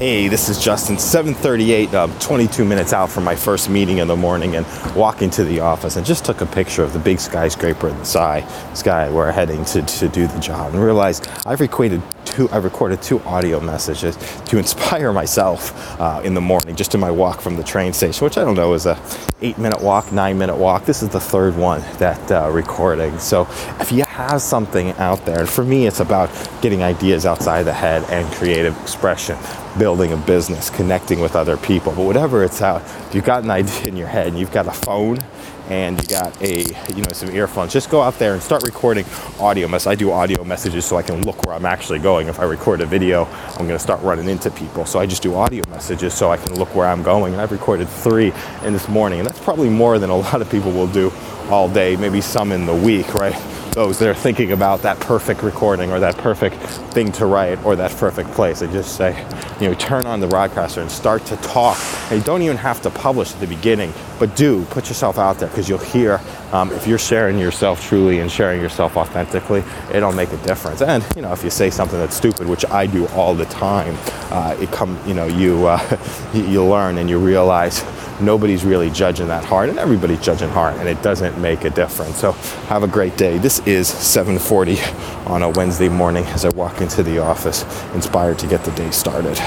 Hey, this is Justin. 7:38, um, 22 minutes out from my first meeting in the morning, and walking to the office, and just took a picture of the big skyscraper in the sky, sky we're heading to, to do the job, and realized I've recorded two. I recorded two audio messages to inspire myself uh, in the morning, just in my walk from the train station, which I don't know is a eight-minute walk, nine-minute walk. This is the third one that uh, recording. So if you have something out there, and for me, it's about getting ideas outside the head and creative expression building a business, connecting with other people. But whatever it's out, if you've got an idea in your head and you've got a phone and you got a you know some earphones, just go out there and start recording audio messages. I do audio messages so I can look where I'm actually going. If I record a video, I'm to start running into people. So I just do audio messages so I can look where I'm going. And I've recorded three in this morning, and that's probably more than a lot of people will do all day, maybe some in the week, right? Those that are thinking about that perfect recording or that perfect thing to write or that perfect place. They just say, you know, turn on the broadcaster and start to talk. You don't even have to publish at the beginning, but do put yourself out there because you'll hear um, if you're sharing yourself truly and sharing yourself authentically, it'll make a difference. And you know, if you say something that's stupid, which I do all the time, uh, it come, you know, you uh, you learn and you realize nobody's really judging that hard and everybody's judging hard and it doesn't make a difference. So have a great day. This is 7.40 on a wednesday morning as i walk into the office inspired to get the day started